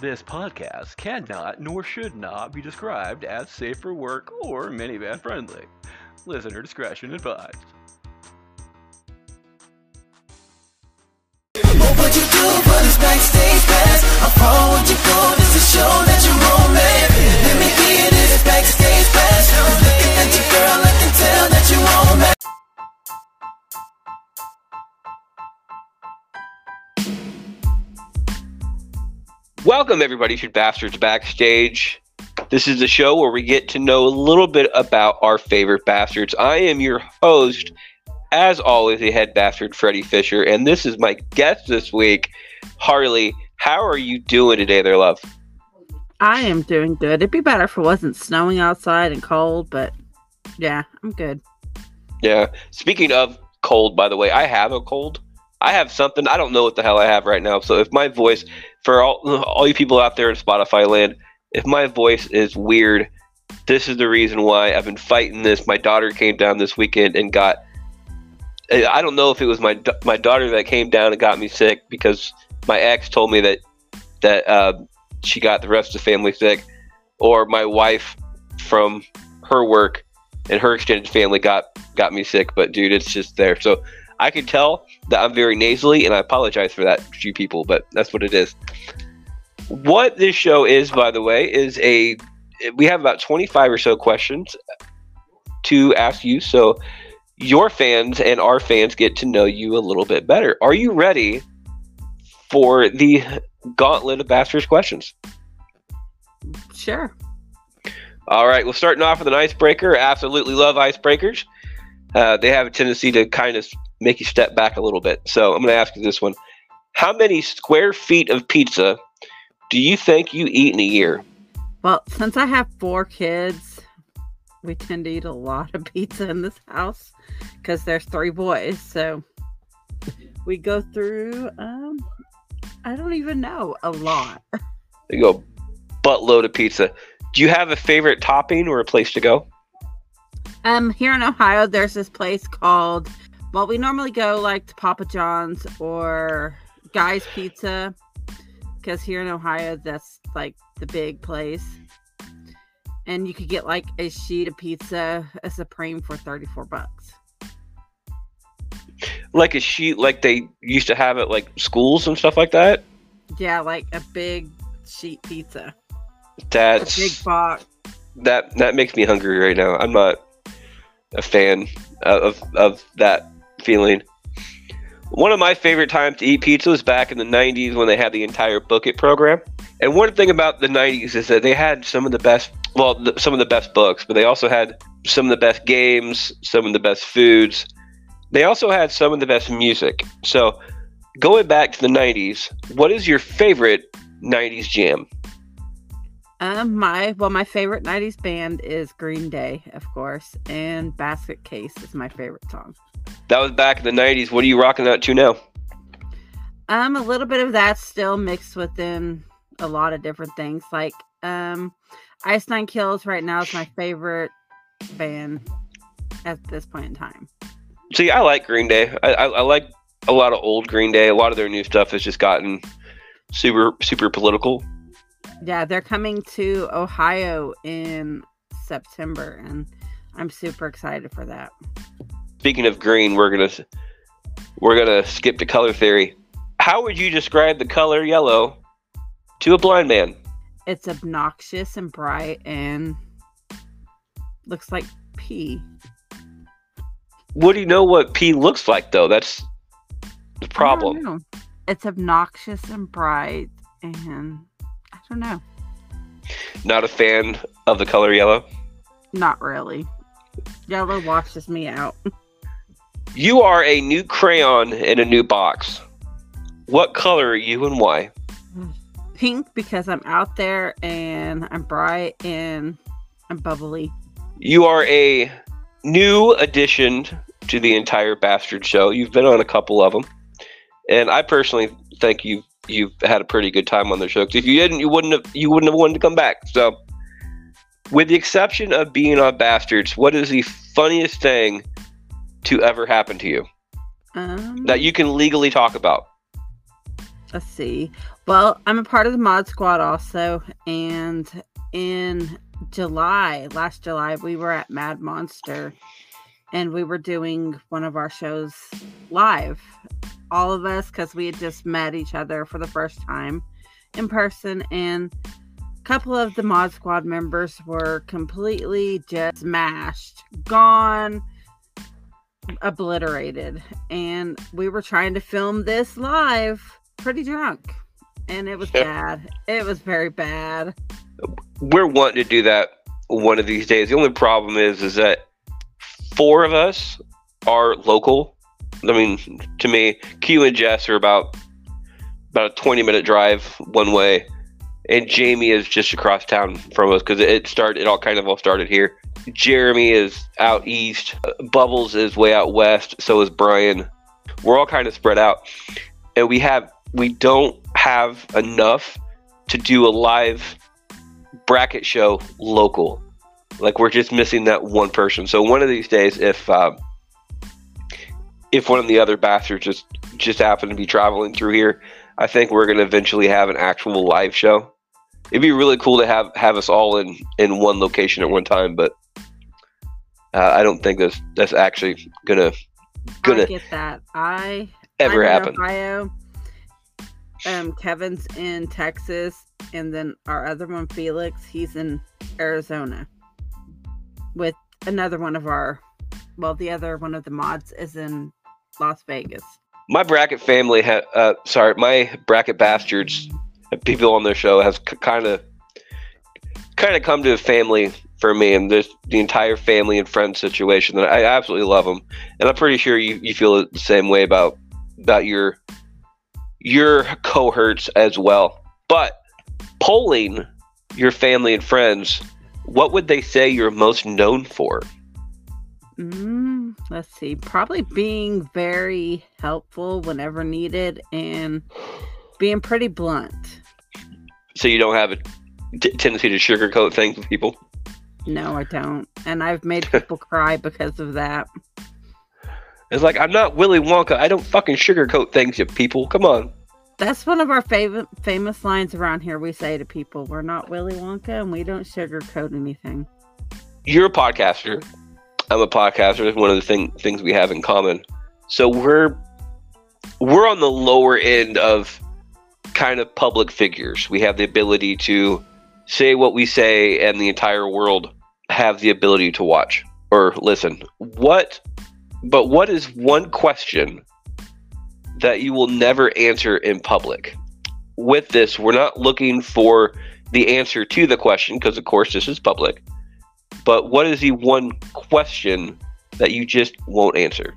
This podcast cannot nor should not be described as safe for work or minivan friendly. Listener discretion advised. Welcome, everybody, to Bastards Backstage. This is the show where we get to know a little bit about our favorite bastards. I am your host, as always, the head bastard, Freddie Fisher, and this is my guest this week, Harley. How are you doing today, there, love? I am doing good. It'd be better if it wasn't snowing outside and cold, but yeah, I'm good. Yeah. Speaking of cold, by the way, I have a cold. I have something. I don't know what the hell I have right now. So if my voice, for all all you people out there in Spotify land, if my voice is weird, this is the reason why I've been fighting this. My daughter came down this weekend and got. I don't know if it was my my daughter that came down and got me sick because my ex told me that that uh, she got the rest of the family sick, or my wife from her work and her extended family got got me sick. But dude, it's just there. So I can tell that I'm very nasally, and I apologize for that to you people, but that's what it is. What this show is, by the way, is a we have about 25 or so questions to ask you. So your fans and our fans get to know you a little bit better. Are you ready for the gauntlet of Bastards questions? Sure. All right, well, starting off with an icebreaker. Absolutely love icebreakers. Uh, they have a tendency to kind of make you step back a little bit. So I'm going to ask you this one: How many square feet of pizza do you think you eat in a year? Well, since I have four kids, we tend to eat a lot of pizza in this house because there's three boys. So we go through, um, I don't even know, a lot. You go buttload of pizza. Do you have a favorite topping or a place to go? Um, here in Ohio, there's this place called. Well, we normally go like to Papa John's or Guy's Pizza because here in Ohio, that's like the big place. And you could get like a sheet of pizza, a supreme for thirty-four bucks. Like a sheet, like they used to have at like schools and stuff like that. Yeah, like a big sheet pizza, a That's big box. that that makes me hungry right now. I'm not a fan of of that feeling. One of my favorite times to eat pizza was back in the 90s when they had the entire Book It program. And one thing about the 90s is that they had some of the best, well, th- some of the best books, but they also had some of the best games, some of the best foods. They also had some of the best music. So, going back to the 90s, what is your favorite 90s jam? Um, my well, my favorite '90s band is Green Day, of course, and Basket Case is my favorite song. That was back in the 90s. What are you rocking out to now? Um, a little bit of that still mixed within a lot of different things. Like, um, Ice Nine Kills right now is my favorite band at this point in time. See, I like Green Day. I, I, I like a lot of old Green Day. A lot of their new stuff has just gotten super super political. Yeah, they're coming to Ohio in September, and I'm super excited for that. Speaking of green, we're gonna we're gonna skip to color theory. How would you describe the color yellow to a blind man? It's obnoxious and bright and looks like pee. What do you know what P looks like though? That's the I don't problem. know. It's obnoxious and bright, and I don't know. Not a fan of the color yellow. Not really. Yellow washes me out. You are a new crayon in a new box. What color are you and why? Pink because I'm out there and I'm bright and I'm bubbly. You are a new addition to the entire Bastard Show. You've been on a couple of them, and I personally think you've you've had a pretty good time on the show. 'Cause if you didn't, you wouldn't have you wouldn't have wanted to come back. So, with the exception of being on Bastards, what is the funniest thing to ever happen to you Um, that you can legally talk about? let's see. Well, I'm a part of the Mod Squad also, and in July, last July, we were at Mad Monster and we were doing one of our shows live. All of us, because we had just met each other for the first time in person, and a couple of the Mod Squad members were completely just smashed, gone, obliterated. And we were trying to film this live pretty drunk, and it was bad. It was very bad. We're wanting to do that one of these days. The only problem is, is that four of us are local. I mean, to me, Q and Jess are about about a twenty minute drive one way, and Jamie is just across town from us because it started. It all kind of all started here. Jeremy is out east. Bubbles is way out west. So is Brian. We're all kind of spread out, and we have we don't have enough to do a live bracket show local. Like we're just missing that one person. So one of these days, if uh, if one of the other bastards just just happen to be traveling through here, I think we're going to eventually have an actual live show. It'd be really cool to have have us all in in one location at one time, but uh, I don't think that's that's actually gonna gonna I get that. I ever I'm in happen. Ohio. Um, Kevin's in Texas, and then our other one, Felix, he's in Arizona. With another one of our, well, the other one of the mods is in Las Vegas. My bracket family ha- uh sorry my bracket bastards people on their show has kind of kind of come to a family for me and this the entire family and friend situation that i absolutely love them and i'm pretty sure you, you feel the same way about about your your cohorts as well. But polling your family and friends what would they say you're most known for Mm, let's see. Probably being very helpful whenever needed and being pretty blunt. so you don't have a t- tendency to sugarcoat things with people No, I don't. And I've made people cry because of that. It's like I'm not Willy Wonka. I don't fucking sugarcoat things, you people. Come on. That's one of our favorite famous lines around here. We say to people, "We're not Willy Wonka, and we don't sugarcoat anything." You're a podcaster. I'm a podcaster. One of the thing, things we have in common. So we're we're on the lower end of kind of public figures. We have the ability to say what we say, and the entire world have the ability to watch or listen. What? But what is one question that you will never answer in public? With this, we're not looking for the answer to the question because, of course, this is public. But what is the one question that you just won't answer?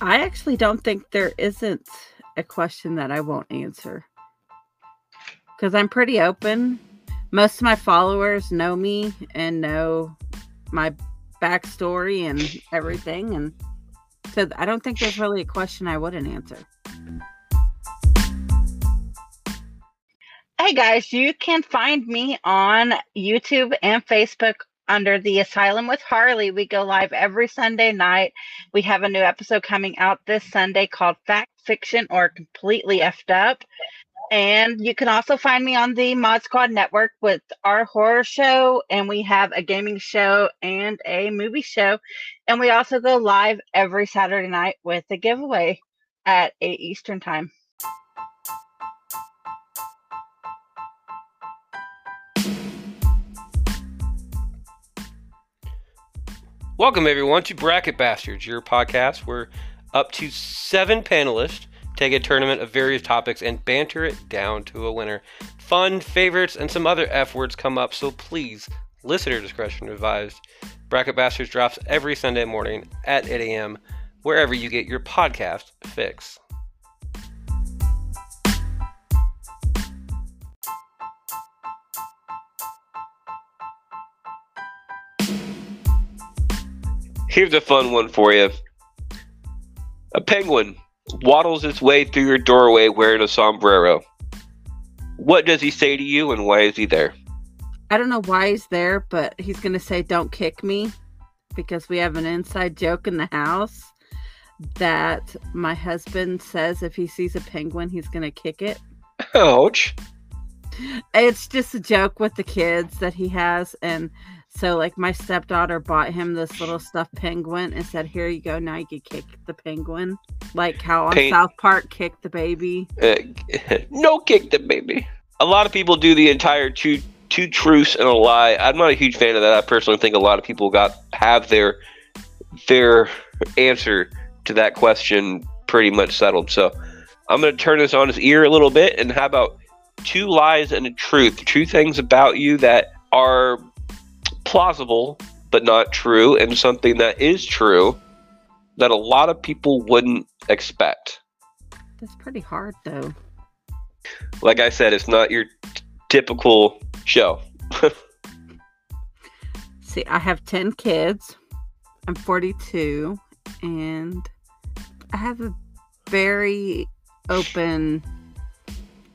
I actually don't think there isn't a question that I won't answer because I'm pretty open. Most of my followers know me and know my backstory and everything, and so I don't think there's really a question I wouldn't answer. Hey guys, you can find me on YouTube and Facebook under the Asylum with Harley. We go live every Sunday night. We have a new episode coming out this Sunday called Fact Fiction or Completely Effed Up. And you can also find me on the Mod Squad Network with our horror show, and we have a gaming show and a movie show. And we also go live every Saturday night with a giveaway at 8 Eastern Time. Welcome, everyone, to Bracket Bastards, your podcast where up to seven panelists take a tournament of various topics and banter it down to a winner. Fun, favorites, and some other F words come up, so please, listener discretion advised. Bracket Bastards drops every Sunday morning at 8 a.m., wherever you get your podcast fix. Here's a fun one for you. A penguin waddles its way through your doorway wearing a sombrero. What does he say to you and why is he there? I don't know why he's there, but he's going to say, Don't kick me because we have an inside joke in the house that my husband says if he sees a penguin, he's going to kick it. Ouch. It's just a joke with the kids that he has. And so, like, my stepdaughter bought him this little stuffed penguin and said, Here you go. Now you can kick the penguin. Like how on Paint- South Park, kick the baby. Uh, no kick the baby. A lot of people do the entire two two truths and a lie. I'm not a huge fan of that. I personally think a lot of people got have their their answer to that question pretty much settled. So I'm going to turn this on his ear a little bit. And how about two lies and a truth? Two things about you that are plausible but not true, and something that is true that a lot of people wouldn't expect. That's pretty hard, though. Like I said, it's not your t- typical show. See, I have 10 kids. I'm 42 and I have a very open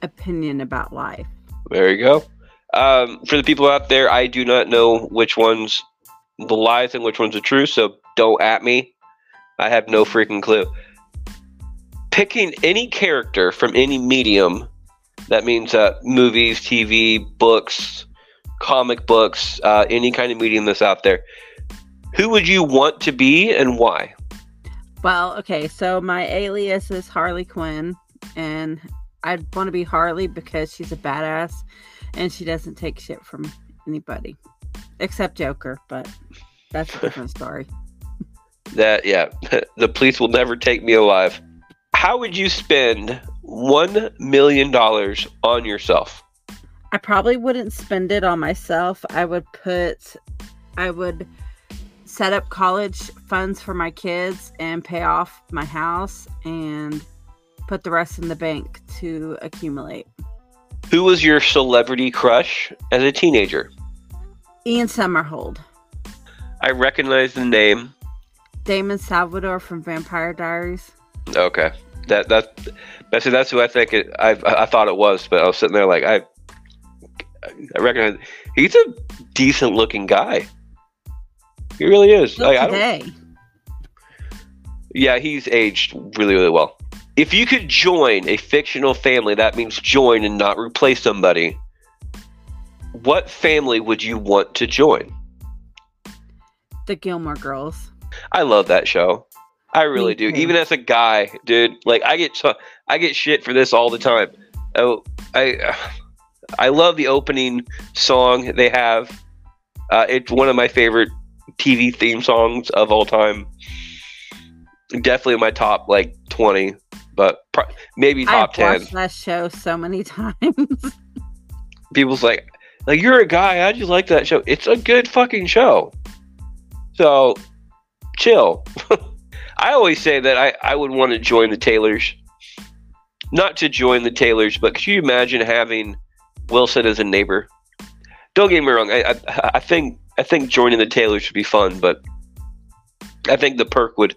opinion about life. There you go. Um, for the people out there, I do not know which ones the lies and which ones are true, so don't at me. I have no freaking clue. Picking any character from any medium, that means uh, movies, TV, books, comic books, uh, any kind of medium that's out there. Who would you want to be and why? Well, okay, so my alias is Harley Quinn, and I'd want to be Harley because she's a badass and she doesn't take shit from anybody except Joker, but that's a different story. That yeah, the police will never take me alive. How would you spend one million dollars on yourself? I probably wouldn't spend it on myself. I would put, I would set up college funds for my kids and pay off my house and put the rest in the bank to accumulate. Who was your celebrity crush as a teenager? Ian Somerhalder, I recognize the name. Damon Salvatore from Vampire Diaries. Okay, that that that's that's who I think it. I I thought it was, but I was sitting there like I I recognize he's a decent looking guy. He really is. Like, I don't, today. Yeah, he's aged really, really well. If you could join a fictional family, that means join and not replace somebody. What family would you want to join? The Gilmore Girls. I love that show. I really do. Even as a guy, dude, like I get so- I get shit for this all the time. Oh, I I love the opening song they have. Uh, it's one of my favorite TV theme songs of all time. Definitely in my top like twenty, but pro- maybe top I've ten. watched that show so many times. People's like, like you're a guy. I just like that show. It's a good fucking show. So, chill. I always say that I, I would want to join the Taylors. Not to join the Taylors, but could you imagine having Wilson as a neighbor? Don't get me wrong. I, I I think I think joining the Taylors would be fun, but I think the perk would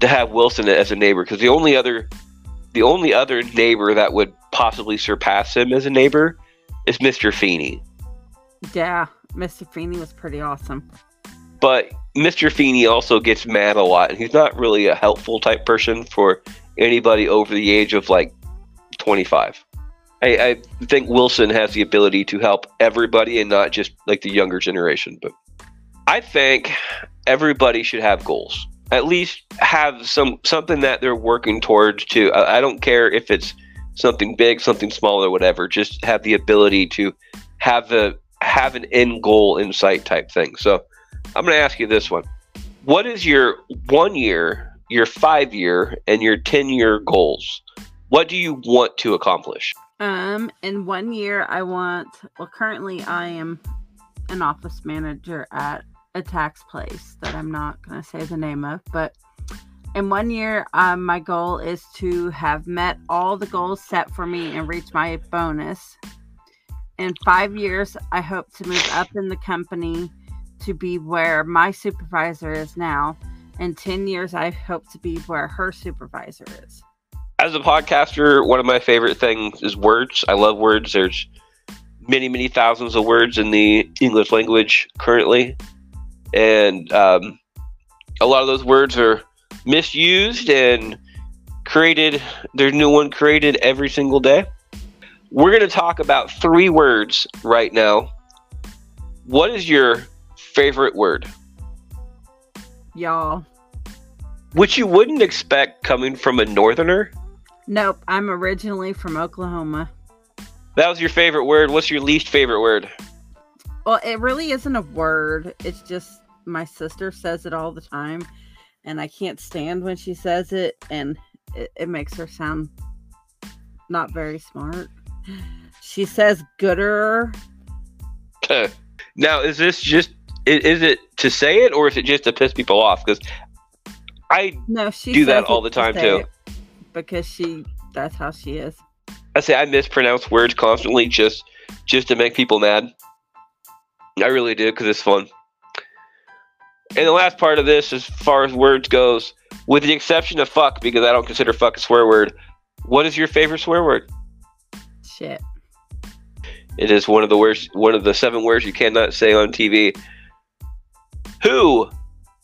to have Wilson as a neighbor because the only other the only other neighbor that would possibly surpass him as a neighbor is Mr. Feeney. yeah, Mr. Feeney was pretty awesome. But Mr. Feeney also gets mad a lot, and he's not really a helpful type person for anybody over the age of like 25. I, I think Wilson has the ability to help everybody and not just like the younger generation. But I think everybody should have goals. At least have some something that they're working towards. To I, I don't care if it's something big, something small, or whatever. Just have the ability to have the have an end goal in sight type thing. So I'm going to ask you this one: What is your one year, your five year, and your ten year goals? What do you want to accomplish? Um, in one year, I want. Well, currently, I am an office manager at a tax place that I'm not going to say the name of, but in one year, um, my goal is to have met all the goals set for me and reach my bonus. In five years, I hope to move up in the company to be where my supervisor is now. In 10 years, I hope to be where her supervisor is. As a podcaster, one of my favorite things is words. I love words. There's many, many thousands of words in the English language currently, and um, a lot of those words are misused and created. There's new one created every single day. We're going to talk about three words right now. What is your favorite word? Y'all. Which you wouldn't expect coming from a northerner. Nope, I'm originally from Oklahoma. That was your favorite word. What's your least favorite word? Well, it really isn't a word. It's just my sister says it all the time, and I can't stand when she says it, and it, it makes her sound not very smart. She says gooder. now, is this just is it to say it or is it just to piss people off? Because I No, she Do that all the time, say too. Because she that's how she is. I say I mispronounce words constantly just just to make people mad. I really do because it's fun. And the last part of this, as far as words goes, with the exception of fuck, because I don't consider fuck a swear word. What is your favorite swear word? Shit. It is one of the worst, one of the seven words you cannot say on TV. Who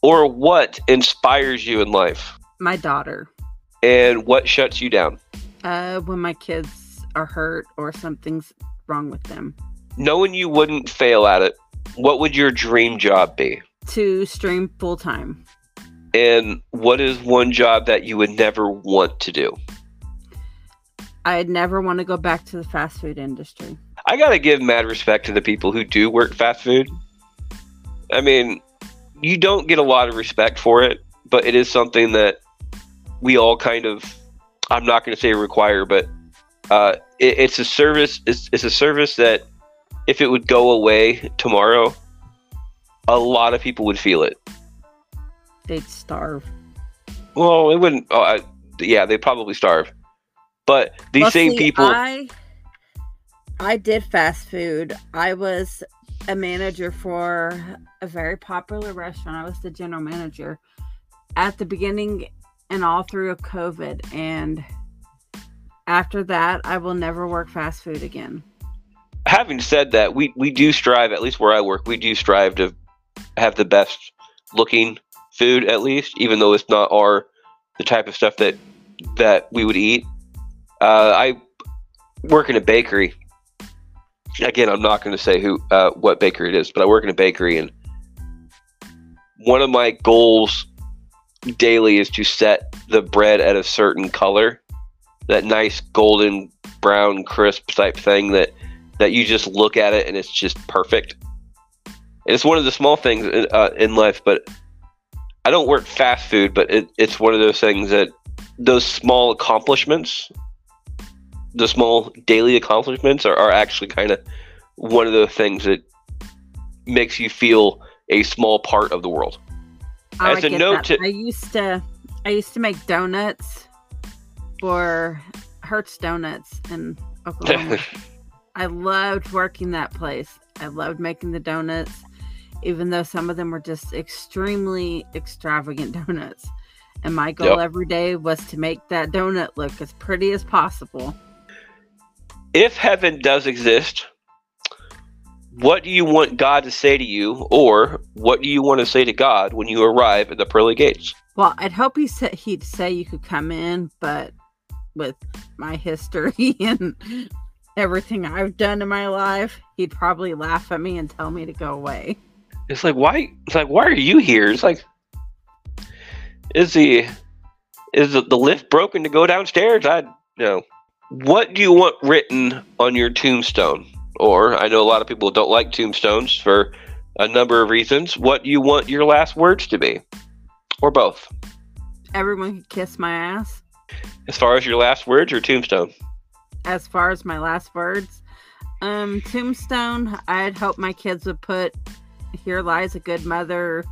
or what inspires you in life, My daughter. and what shuts you down? Uh when my kids are hurt or something's wrong with them. Knowing you wouldn't fail at it, what would your dream job be? To stream full time. And what is one job that you would never want to do? I'd never want to go back to the fast food industry. I gotta give mad respect to the people who do work fast food. I mean, you don't get a lot of respect for it, but it is something that we all kind of. I'm not going to say require, but uh, it, it's a service. It's, it's a service that if it would go away tomorrow, a lot of people would feel it. They'd starve. Well, it wouldn't. Oh, I, yeah, they'd probably starve. But these Well, same see, people. I I did fast food. I was a manager for a very popular restaurant. I was the general manager at the beginning and all through of COVID. And after that, I will never work fast food again. having said that, we we do strive, at least where I work, we do strive to have the best looking food, at least, even though it's not our the type of stuff that that we would eat. Uh, I work in a bakery. Again, I'm not going to say who uh, what bakery it is, but I work in a bakery, and one of my goals daily is to set the bread at a certain color, that nice golden brown crisp type thing that that you just look at it and it's just perfect. It's one of the small things in, uh, in life, but I don't work fast food, but it, it's one of those things that those small accomplishments, the small daily accomplishments, are, are actually kind of one of the things that makes you feel a small part of the world. I As a note to- I used to I used to make donuts for Hurts Donuts in Oklahoma. I loved working that place. I loved making the donuts, even though some of them were just extremely extravagant donuts. And my goal Yep. every day was to make that donut look as pretty as possible. if heaven does exist, what do you want God to say to you, or what do you want to say to God when you arrive at the pearly gates? Well, I'd hope he said he'd say you could come in, but with my history and everything I've done in my life, he'd probably laugh at me and tell me to go away. It's like why? It's like why are you here? It's like is the is the, the lift broken to go downstairs? I know. What do you want written on your tombstone? Or I know a lot of people don't like tombstones for a number of reasons. What do you want your last words to be, or both? Everyone could kiss my ass. As far as your last words or tombstone? As far as my last words, um, tombstone, I'd hope my kids would put here lies a good mother,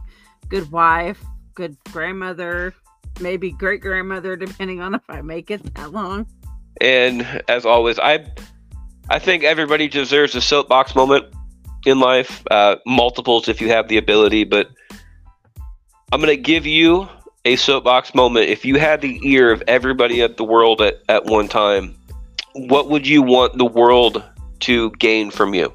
good wife, good grandmother, maybe great grandmother, depending on if I make it that long. And as always, I I think everybody deserves a soapbox moment in life, uh, multiples if you have the ability. But I'm gonna give you a soapbox moment. If you had the ear of everybody at the world at, at one time, what would you want the world to gain from you?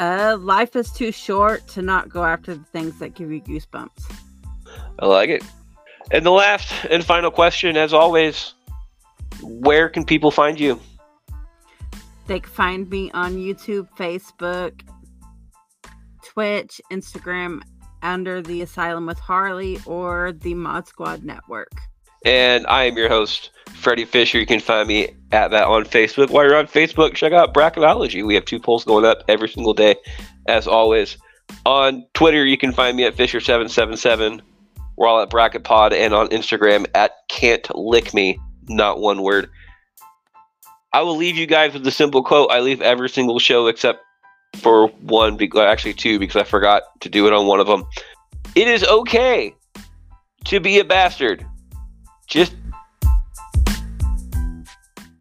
Uh, life is too short to not go after the things that give you goosebumps. I like it. And the last and final question, as always, where can people find you? They can find me on YouTube, Facebook, Twitch, Instagram under the Asylum with Harley or the Mod Squad Network. And I am your host, Freddie Fisher. You can find me at that on Facebook. While you're on Facebook, check out Bracketology. We have two polls going up every single day, as always. On Twitter, you can find me at Fisher777. We're all at Bracket Pod and on Instagram at Can't Lick Me, not one word. I will leave you guys with the simple quote I leave every single show except for one, actually two, because I forgot to do it on one of them. It is okay to be a bastard. Just